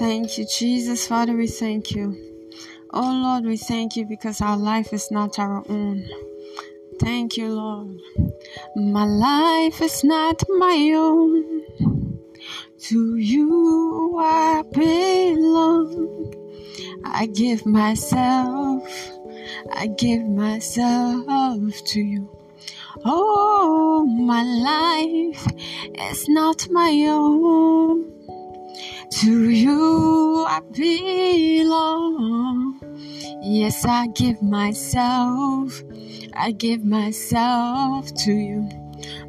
Thank you, Jesus. Father, we thank you. Oh Lord, we thank you because our life is not our own. Thank you, Lord. My life is not my own. To you I belong. I give myself, I give myself to you. Oh, my life is not my own. To you I belong. Yes, I give myself, I give myself to you.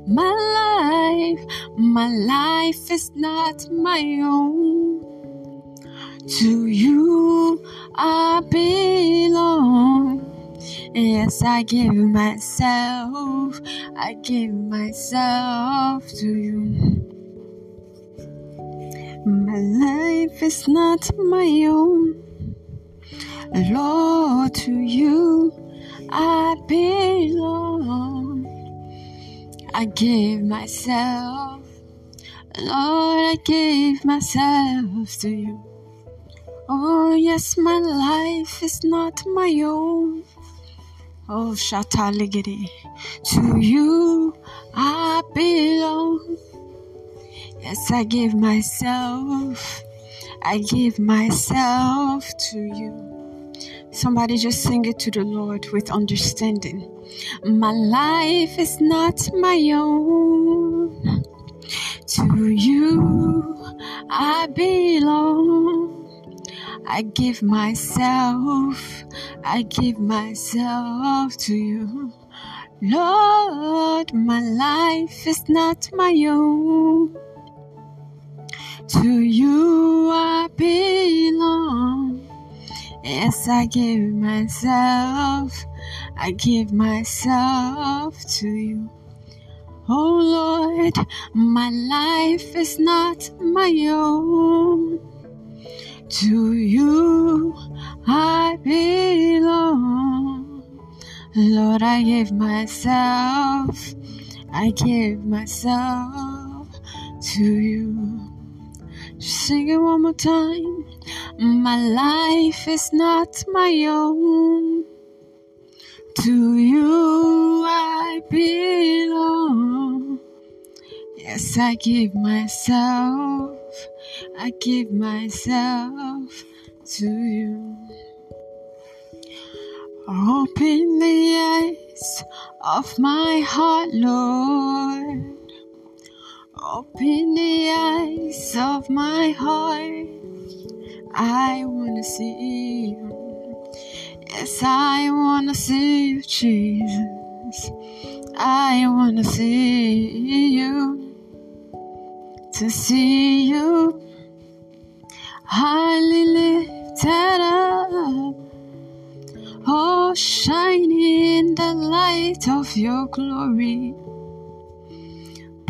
My life, my life is not my own. To you I belong. Yes, I give myself, I give myself to you. My life is not my own. Lord, to you I belong. I give myself, Lord, I give myself to you. Oh, yes, my life is not my own. Oh, Shataligiri, to you I belong. Yes, I give myself, I give myself to you. Somebody just sing it to the Lord with understanding. My life is not my own. To you I belong. I give myself, I give myself to you. Lord, my life is not my own. To you I belong. Yes, I give myself, I give myself to you. Oh Lord, my life is not my own. To you I belong. Lord, I give myself, I give myself to you. Sing it one more time. My life is not my own. To you I belong. Yes, I give myself. I give myself to you. Open the eyes of my heart, Lord. Open the eyes of my heart. I wanna see you. Yes, I wanna see you, Jesus. I wanna see you. To see you highly lifted up. Oh, shining in the light of your glory.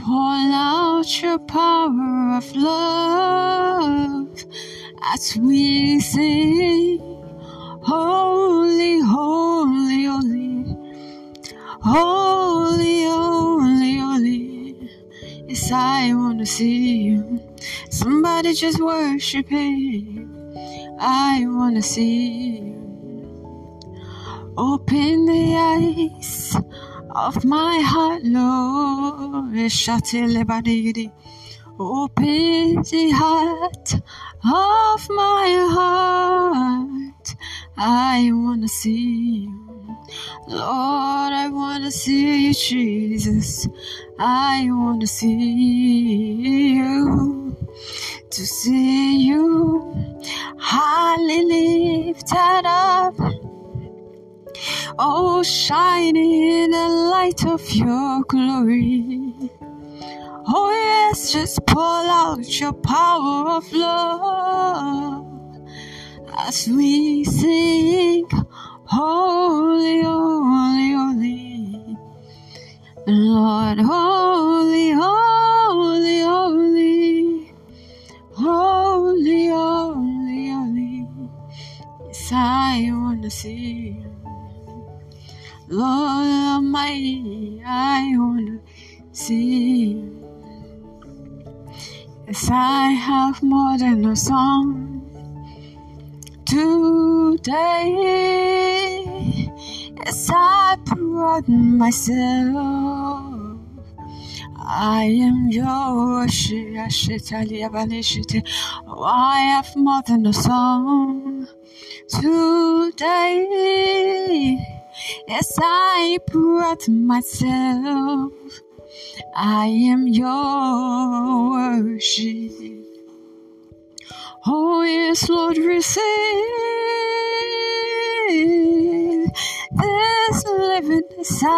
Pour out your power of love as we sing, Holy, holy, holy, holy, holy, holy. Yes, I want to see you. Somebody just worship Him. I want to see you. Open the eyes of my heart, Lord. Open the heart of my heart. I wanna see you. Lord, I wanna see you, Jesus. I wanna see you. To see you highly lifted up Oh, shining in the light of your glory. Oh, yes, just pour out your power of love as we sing, Holy, Holy, Holy. Lord, Holy, Holy, Holy, Holy, Holy, Holy. Yes, I want to see you. Lord Almighty, I want to see. Yes, I have more than a song. today. Yes, I brought myself. I am yours. Oh, I have more than a song today. Yes, I brought myself. I am your worship. Oh, yes, Lord, receive this living sacrifice.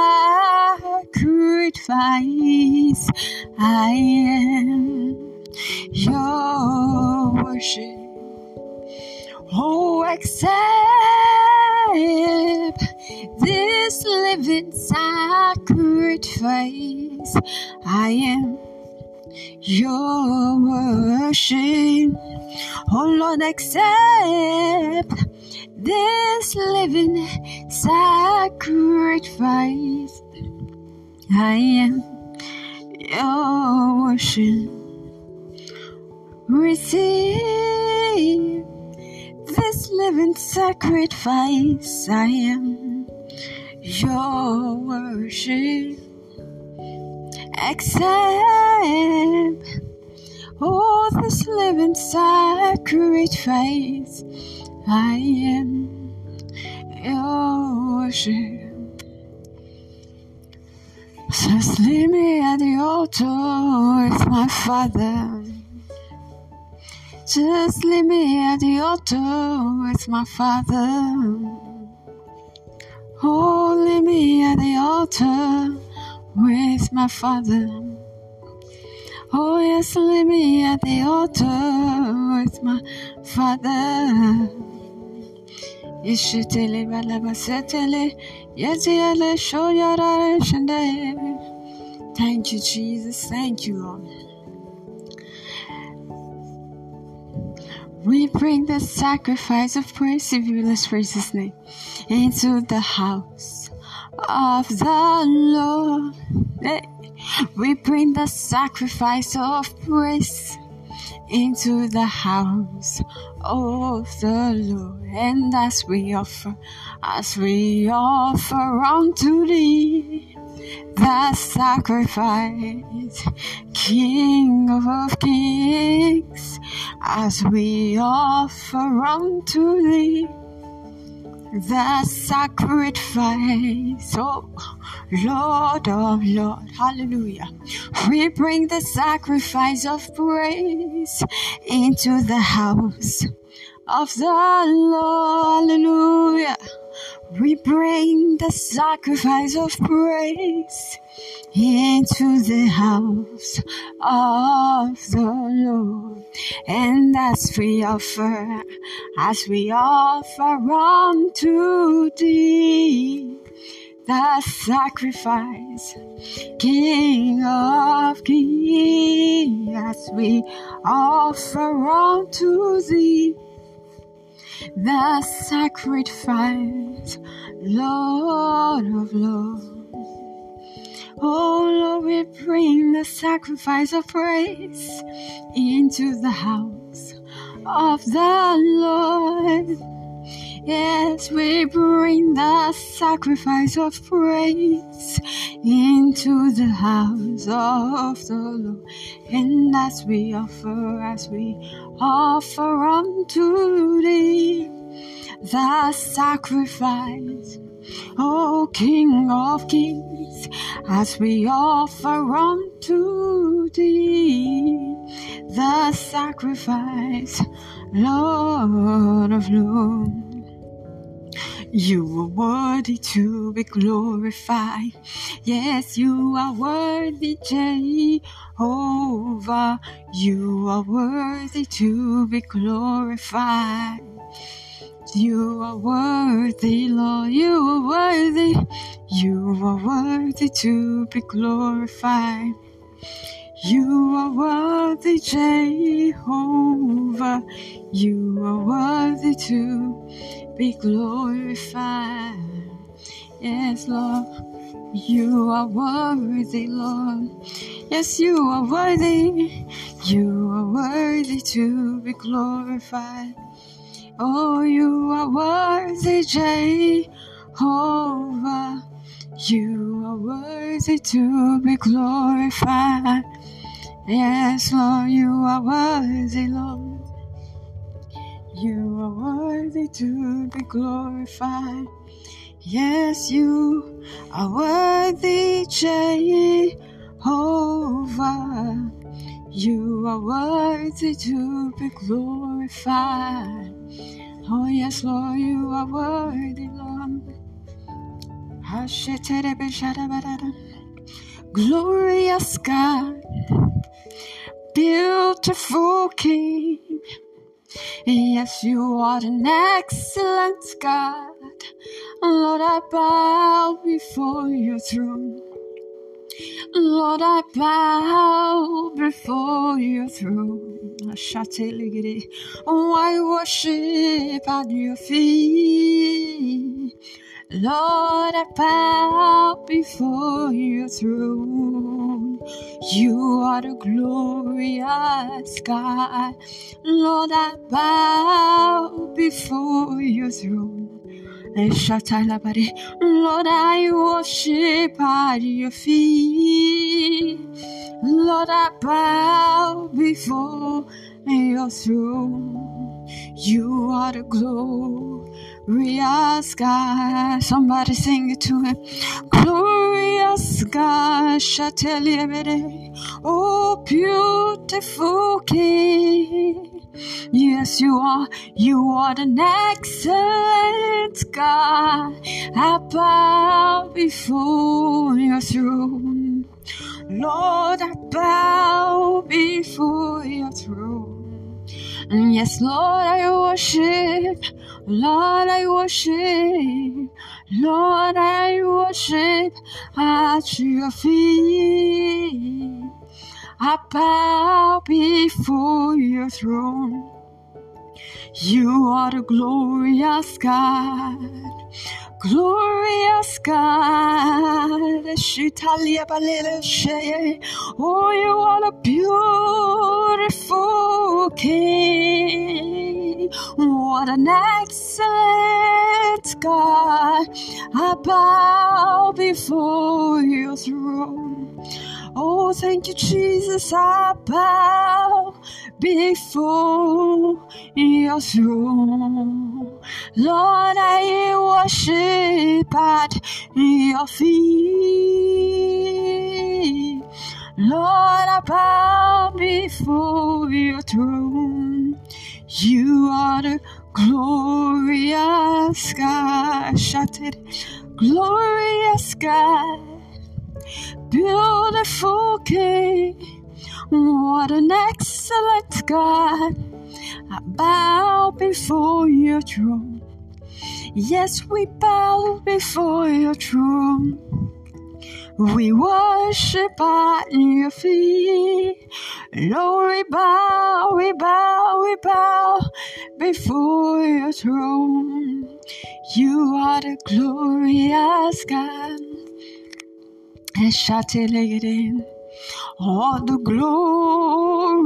I am your worship. Oh, accept this living sacrifice. I am your worship. Oh Lord, accept this living sacrifice. I am your worship. Receive this living sacrifice. I am your worship. Accept all oh, this living sacrifice. I am your worship. Just leave me at the altar with my Father. Just leave me at the altar with my Father. Oh, leave me at the altar with my Father. Oh, yes, leave me at the altar with my Father. Yeshitele balabasetele, yetiele shoyara shende. Thank you, Jesus. Thank you, Lord. We bring the sacrifice of praise, you let's praise name, into the house of the Lord. We bring the sacrifice of praise into the house of the Lord, and as we offer, as we offer unto thee the sacrifice, King of kings, as we offer unto thee the sacrifice, oh Lord of Lord, hallelujah. We bring the sacrifice of praise into the house of the Lord, hallelujah. We bring the sacrifice of praise into the house of the Lord. And as we offer, as we offer unto thee the sacrifice, King of kings, as we offer unto thee the sacrifice, Lord of love. Oh Lord, we bring the sacrifice of praise into the house of the Lord. Yes, we bring the sacrifice of praise into the house of the Lord. And as we offer, as we offer unto thee the sacrifice, O King of kings, as we offer unto thee the sacrifice, Lord of lords. You are worthy to be glorified. Yes, you are worthy, Jehovah. You are worthy to be glorified. You are worthy, Lord. You are worthy. You are worthy to be glorified. You are worthy, Jehovah. You are worthy to be glorified. Yes, Lord, you are worthy, Lord. Yes, you are worthy. You are worthy to be glorified. Oh, you are worthy, Jehovah. You are worthy to be glorified. Yes, Lord, you are worthy, Lord. You are worthy to be glorified. Yes, you are worthy, Jehovah. You are worthy to be glorified. Oh, yes, Lord, you are worthy, Lord. Glorious God, beautiful King. Yes, you are an excellent God. Lord, I bow before your throne. Lord, I bow before your throne. Oh, I worship at your feet. Lord, I bow before your throne. You are the glorious God. Lord, I bow before your throne. Lord, I worship at your feet. Lord, I bow before your throne. You are the glorious God. Somebody sing it to him. Glorious God, there Oh, beautiful King. Yes, you are. You are the excellent God. I bow before your throne. Lord, I bow before your throne. And yes, Lord, I worship. Lord, I worship. Lord, I worship at your feet. I bow before your throne. You are the glorious God, glorious God. Oh, you are a beautiful King. What an excellent God. I bow before your throne. Oh, thank you, Jesus. I bow before your throne. Lord, I worship at your feet. Lord, I bow before your throne. You are the glorious God. Shout it. Glorious God beautiful King. What an excellent God. I bow before your throne. Yes, we bow before your throne. We worship at your feet. Lord, we bow, we bow, we bow before your throne. You are the glorious God. All the glory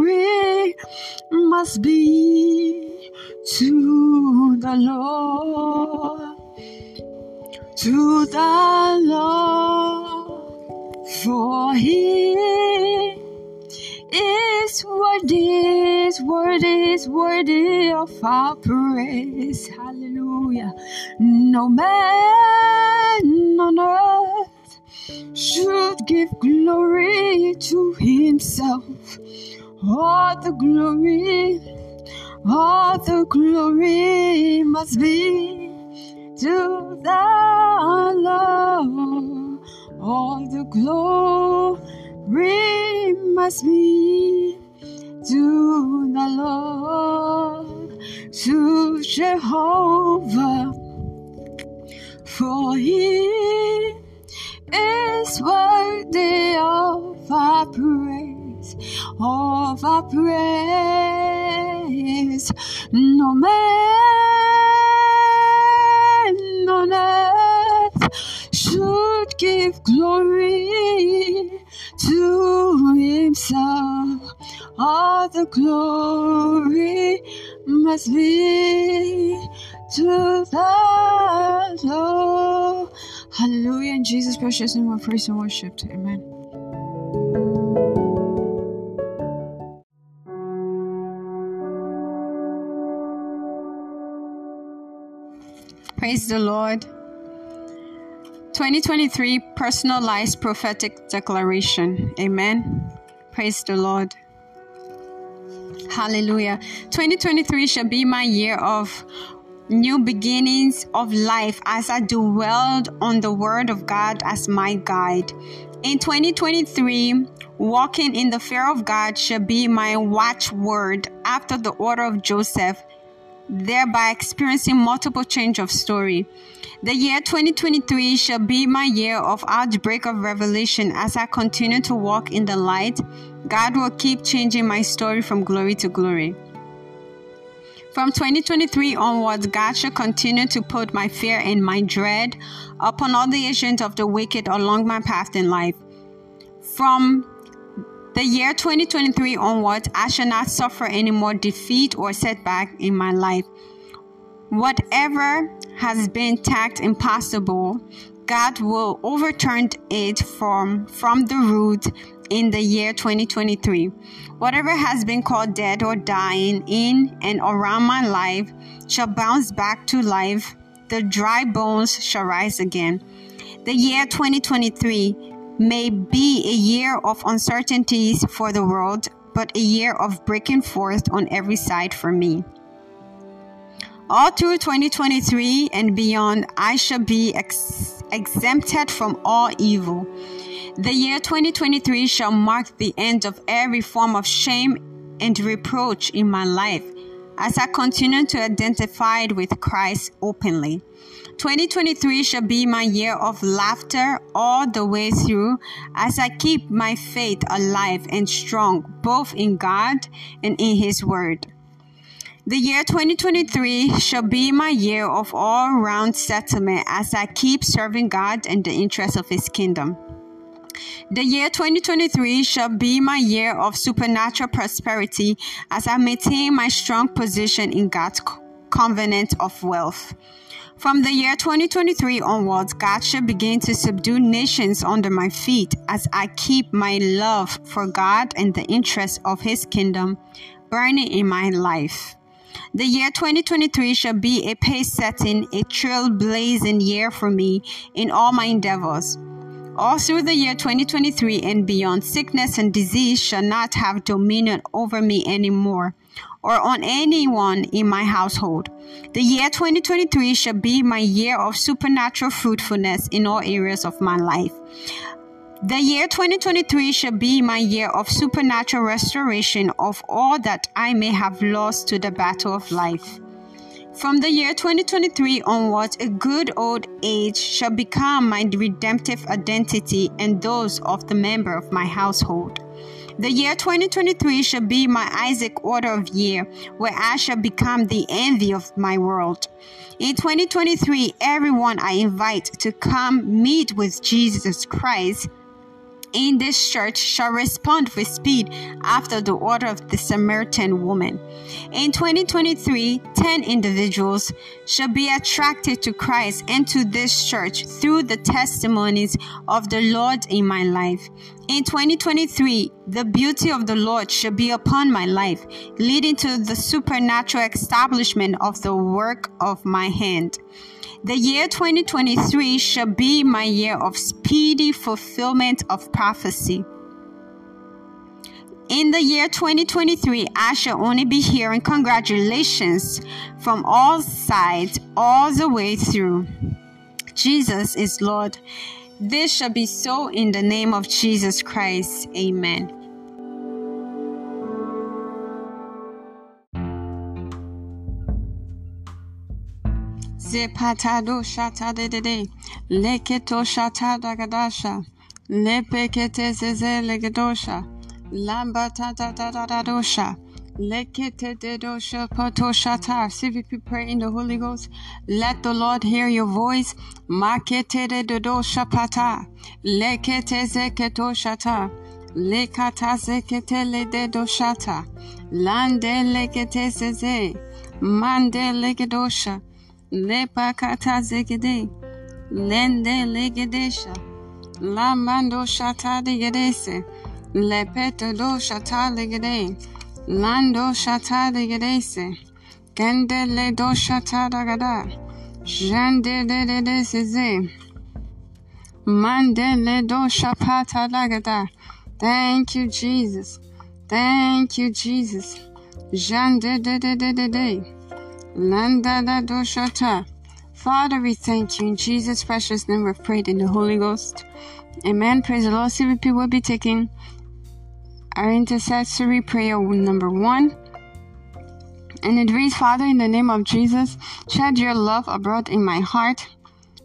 must be to the Lord, to the Lord, for He is worthy, is worthy, is worthy of our praise. Hallelujah. No man on earth should give glory to himself. All the glory, all the glory must be to the Lord. All the glory must be to the Lord, to Jehovah, for he is worthy of our praise, of our praise. No man on earth should give glory to himself. All the glory must be to the Lord. Hallelujah. In Jesus' precious name, we praise and worship. Amen. Praise the Lord. 2023 Personalized Prophetic Declaration. Amen. Praise the Lord. Hallelujah. 2023 shall be my year of new beginnings of life as I dwelled on the Word of God as my guide. In 2023, walking in the fear of God shall be my watchword after the order of Joseph, thereby experiencing multiple change of story. The year 2023 shall be my year of outbreak of revelation as I continue to walk in the light. God will keep changing my story from glory to glory. From 2023 onwards, God shall continue to put my fear and my dread upon all the agents of the wicked along my path in life. From the year 2023 onwards, I shall not suffer any more defeat or setback in my life. Whatever has been tagged impossible, God will overturn it from, from the root in the year 2023. Whatever has been called dead or dying in and around my life shall bounce back to life. The dry bones shall rise again. The year 2023 may be a year of uncertainties for the world, but a year of breaking forth on every side for me. All through 2023 and beyond, I shall be ex- exempted from all evil. The year 2023 shall mark the end of every form of shame and reproach in my life as I continue to identify with Christ openly. 2023 shall be my year of laughter all the way through as I keep my faith alive and strong both in God and in His Word. The year 2023 shall be my year of all round settlement as I keep serving God and the interests of His kingdom. The year 2023 shall be my year of supernatural prosperity as I maintain my strong position in God's covenant of wealth. From the year 2023 onwards, God shall begin to subdue nations under my feet as I keep my love for God and the interests of His kingdom burning in my life. The year 2023 shall be a pace setting, a trailblazing year for me in all my endeavors. All through the year 2023 and beyond, sickness and disease shall not have dominion over me anymore or on anyone in my household. The year 2023 shall be my year of supernatural fruitfulness in all areas of my life. The year 2023 shall be my year of supernatural restoration of all that I may have lost to the battle of life. From the year 2023 onwards, a good old age shall become my redemptive identity and those of the member of my household. The year 2023 shall be my Isaac order of year, where I shall become the envy of my world. In 2023, everyone I invite to come meet with Jesus Christ in this church shall respond with speed after the order of the Samaritan woman. In 2023, 10 individuals shall be attracted to Christ and to this church through the testimonies of the Lord in my life. In 2023, the beauty of the Lord shall be upon my life, leading to the supernatural establishment of the work of my hand. The year 2023 shall be my year of speedy fulfillment of prophecy. In the year 2023, I shall only be hearing congratulations from all sides all the way through. Jesus is Lord. This shall be so in the name of Jesus Christ. Amen. Zepatado shata de de de. Leketo shata dagadasha. Lepekete zeze legedosha. Lamba ta ta ta dosha. Lekete de dosha pato shata. CVP pray in the Holy Ghost. Let the Lord hear your voice. Makete de dosha pata. Lekete zeketo shata. Lekata zekete le de doshata. Lande lekete zeze. Mande legedosha. Lepakata zegede. Lende legedesha. La mando shata legedese. Lepeto do shata legede. Lando shata legedese. Kende le do shata dagada. Jande de de de seze. Mande le do shapata dagada. Thank you, Jesus. Thank you, Jesus. Jande de de de de de. Father, we thank you in Jesus' precious name. We've prayed in the Holy Ghost. Amen. Praise the Lord. CVP will be taking our intercessory prayer number one. And it reads, Father, in the name of Jesus, shed your love abroad in my heart,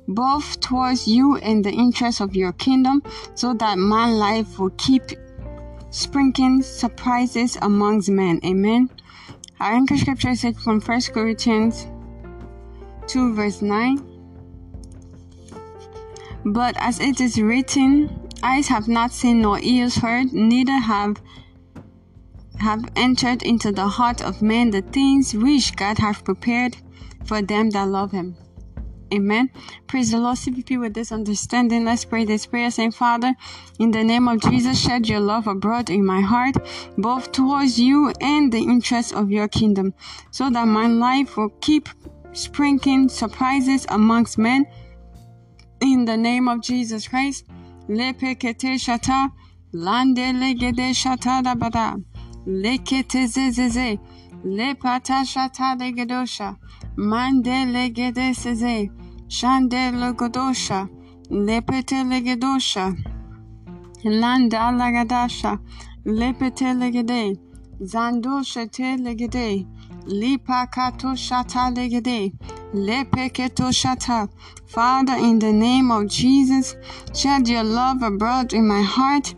both towards you and the interests of your kingdom, so that my life will keep sprinkling surprises amongst men. Amen. Our anchor scripture is from 1 Corinthians 2, verse 9. But as it is written, eyes have not seen nor ears heard, neither have have entered into the heart of man the things which God hath prepared for them that love him. Amen. Praise the Lord. CVP with this understanding. Let's pray this prayer saying, Father, in the name of Jesus, shed your love abroad in my heart, both towards you and the interests of your kingdom, so that my life will keep sprinkling surprises amongst men. In the name of Jesus Christ. Lepekete shata, lande legede shata da bada, lekete zezeze, lepata shata legedosha, mande legede seze, shande legodosha, lepete legedosha, landa lagadasha, lepete legede, zandosha te legede, lipa kato shata legede, lepeketo shata. Father, in the name of Jesus, shed your love abroad in my heart,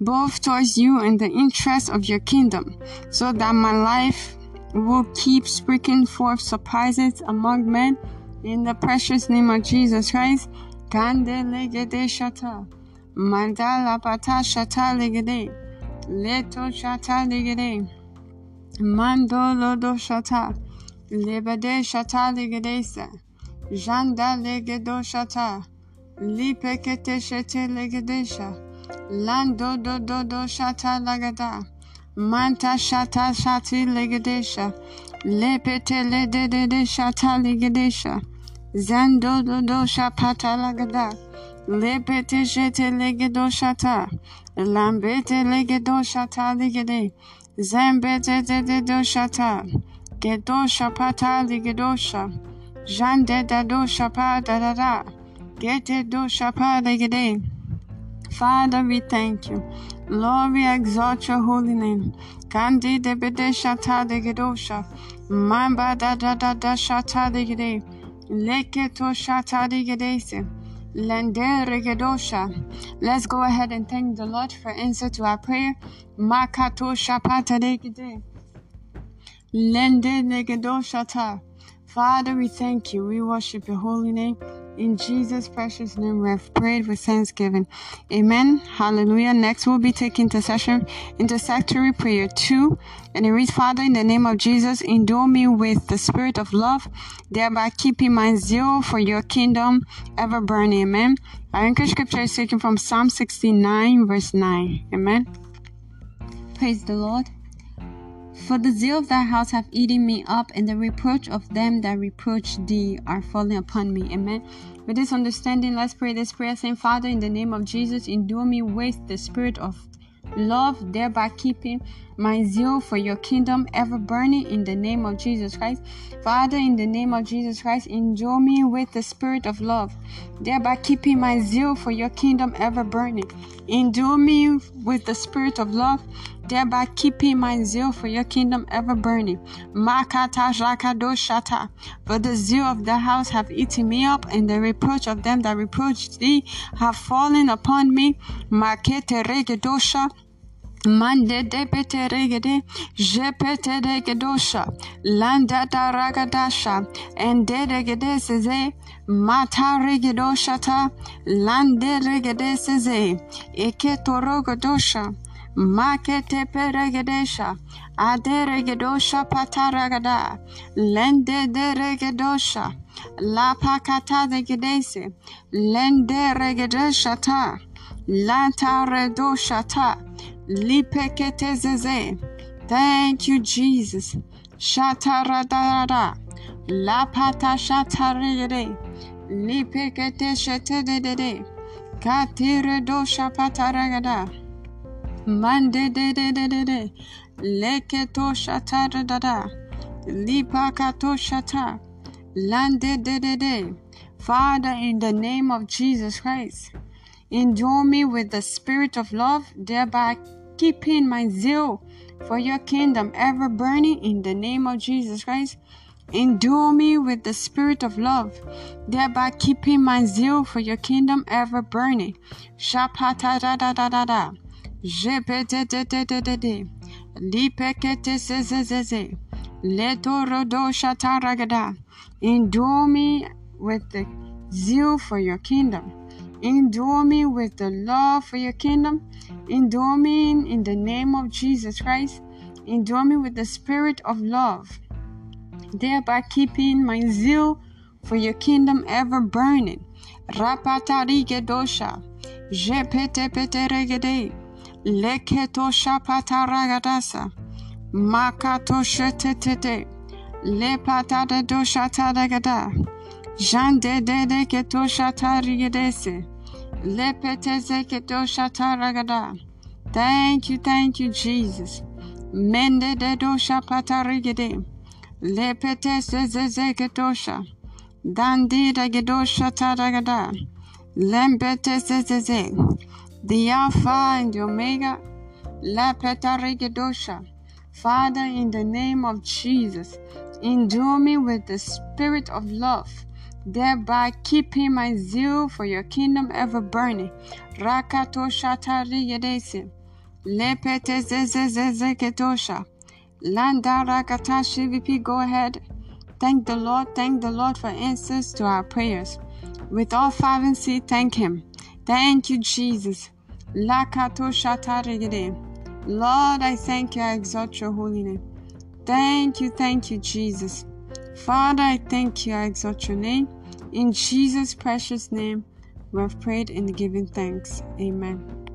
both towards you and the interests of your kingdom, so that my life will keep sprinkling forth surprises among men. In the precious name of Jesus Christ, Kande legede shata, mandala pata shata legede, leto shata legede, mando lodo shata, lebede shata legedesa. Janda legedo shata. Lipekete shete legedesha. Lando do do do shata lagada. Manta shata shati legedesha. Lepete le de de de shata legedesha. Zando do do shapata lagada. Lepete shete legedo shata. Lambete legedo shata legede. Zambete de de do shata. Gedo shapata legedosha. Jande da do shapa da da da. Gete do shapa da. Father, we thank you. Lord, we exalt your holy name. Kandi de bede shata de gedosha. Mamba da da da da shata de gede. Let's go ahead and thank the Lord for answer to our prayer. Father, we thank you. We worship your holy name. In Jesus' precious name, we have prayed with thanksgiving. Amen. Hallelujah. Next, we'll be taking intercession, intercessory prayer two. And it reads, Father, in the name of Jesus, endure me with the spirit of love, thereby keeping my zeal for your kingdom ever burning. Amen. Our anchor scripture is taken from Psalm 69, verse 9. Amen. Praise the Lord. For the zeal of thy house hath eaten me up, and the reproach of them that reproach thee are falling upon me. Amen. With this understanding, let's pray this prayer, saying, Father, in the name of Jesus, endure me with the spirit of love, thereby keeping my zeal for your kingdom ever burning in the name of Jesus Christ. Father, in the name of Jesus Christ, endure me with the spirit of love, thereby keeping my zeal for your kingdom ever burning. Endure me with the spirit of love, thereby keeping my zeal for your kingdom ever burning. For the zeal of the house have eaten me up, and the reproach of them that reproach thee have fallen upon me. Mande de pete regede, jepete regedosha, landa da ragadasha, and de regede seze, mata regedoshata, lande regede seze, eke torogodosha. Makete peregedesha, aderegedosha pataragada, lende deregedosha, la pakata de gedese, lende regedesha ta, lanta redosha ta, lipekete zeze. Thank you, Jesus. Shataradada, la pata shataregede, lipekete shete de de de, katire dosha pataragada. Mande de de de de de. Leketo shata da da da. Lipakato shata. Lande de de de. Father, in the name of Jesus Christ, endure me with the spirit of love, thereby keeping my zeal for your kingdom ever burning in the name of Jesus Christ. Endure me with the spirit of love, thereby keeping my zeal for your kingdom ever burning. Shapata da da da da da. Jepetete Lipekete zezezeze. Letorodo shataragada. Endure me with the zeal for your kingdom. Endure me with the love for your kingdom. Endure me in the name of Jesus Christ. Endure me with the spirit of love, thereby keeping my zeal for your kingdom ever burning. Rapatarigedosha. Jepetepeteregede. Leketo shapata ragadasa. Makato shetetete. Lepata de doshata ragada. Jande de de keto shata rigedese. Lepete keto shata ragada. Thank you, thank you, Jesus. Mende de dosha pata rigede. Lepete se ketosha. Dandi de gedosha taragada. Lembete se ze the Alpha and the Omega, La Petarigedosha. Father, in the name of Jesus, endure me with the spirit of love, thereby keeping my zeal for your kingdom ever burning. Rakato Shatari Yedese, Lepete Zezezezeketosha, Landa Rakatashi VP, go ahead. Thank the Lord, thank the Lord for answers to our prayers. With all fervency, thank Him. Thank you, Jesus. Lord, I thank you, I exalt your holy name. Thank you, thank you, Jesus. Father, I thank you, I exalt your name. In Jesus' precious name, we have prayed and given thanks. Amen.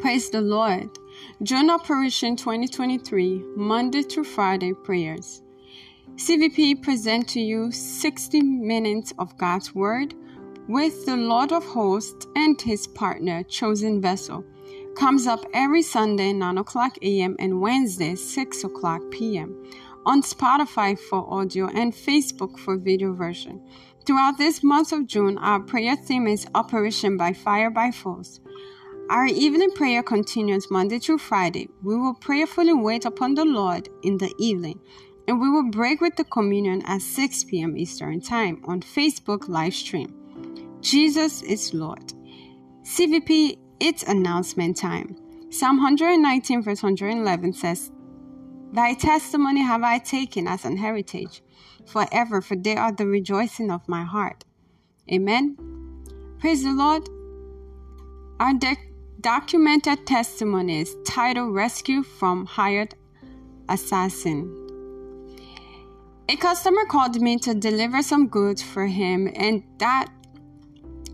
Praise the Lord. Join Operation 2023 Monday through Friday prayers. CVP present to you 60 minutes of God's Word with the Lord of Hosts and his partner, Chosen Vessel. Comes up every Sunday, 9 o'clock a.m., and Wednesday, 6 o'clock p.m. on Spotify for audio and Facebook for video version. Throughout this month of June, our prayer theme is Operation by Fire by Force. Our evening prayer continues Monday through Friday. We will prayerfully wait upon the Lord in the evening, and we will break with the communion at 6 p.m. Eastern Time on Facebook live stream. Jesus is Lord. CVP, it's announcement time. Psalm 119, verse 111 says, Thy testimony have I taken as an heritage forever, for they are the rejoicing of my heart. Amen. Praise the Lord. Our deck documented testimonies titled Rescue from Hired Assassin. A customer called me to deliver some goods for him, and that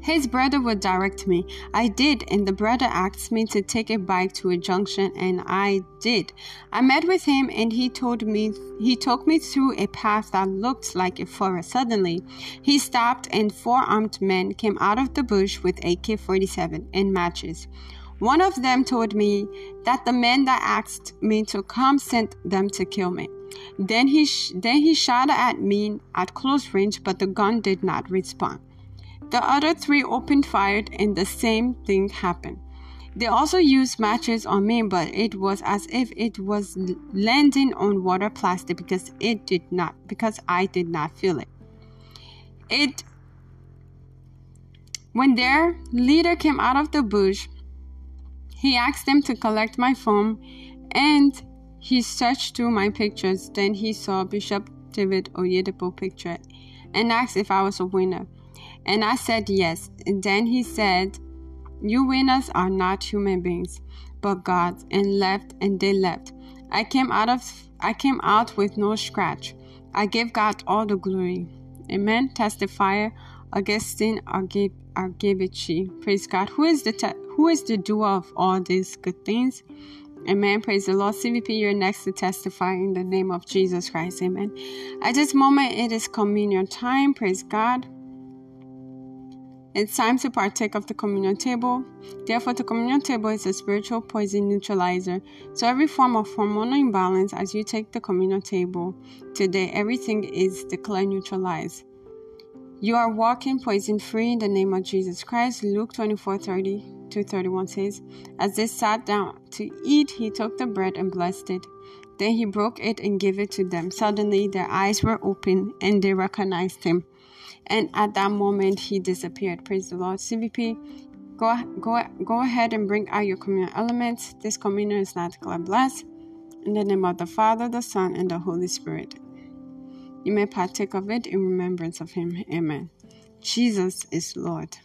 his brother would direct me. I did, and the brother asked me to take a bike to a junction, and I did. I met with him, and he told me he took me through a path that looked like a forest. Suddenly, he stopped, and four armed men came out of the bush with AK 47 and matches. One of them told me that the man that asked me to come sent them to kill me. Then he, sh- then he shot at me at close range, but the gun did not respond. The other three opened fire, and the same thing happened. They also used matches on me, but it was as if it was landing on water plastic because it did not, because I did not feel it. It when their leader came out of the bush, he asked them to collect my phone and He searched through my pictures, then he saw Bishop David Oyedepo picture and asked if I was a winner. And I said yes. And then he said, You winners are not human beings, but gods, and left and they left. I came out of I came out with no scratch. I give God all the glory. Amen. Testifier Augustine Argebici. Praise God. Who is the te- who is the doer of all these good things? Amen. Praise the Lord. CVP, you're next to testify in the name of Jesus Christ. Amen. At this moment, it is communion time. Praise God. It's time to partake of the communion table. Therefore, the communion table is a spiritual poison neutralizer. So, every form of hormonal imbalance as you take the communion table today, everything is declared neutralized. You are walking poison free in the name of Jesus Christ. Luke 24 30 to 31 says, As they sat down to eat, he took the bread and blessed it. Then he broke it and gave it to them. Suddenly their eyes were open and they recognized him and at that moment he disappeared. Praise the Lord. CVP, go go go ahead and bring out your communion elements. This communion is not God bless. In the name of the Father, the Son, and the Holy Spirit. You may partake of it in remembrance of him. Amen. Jesus is Lord.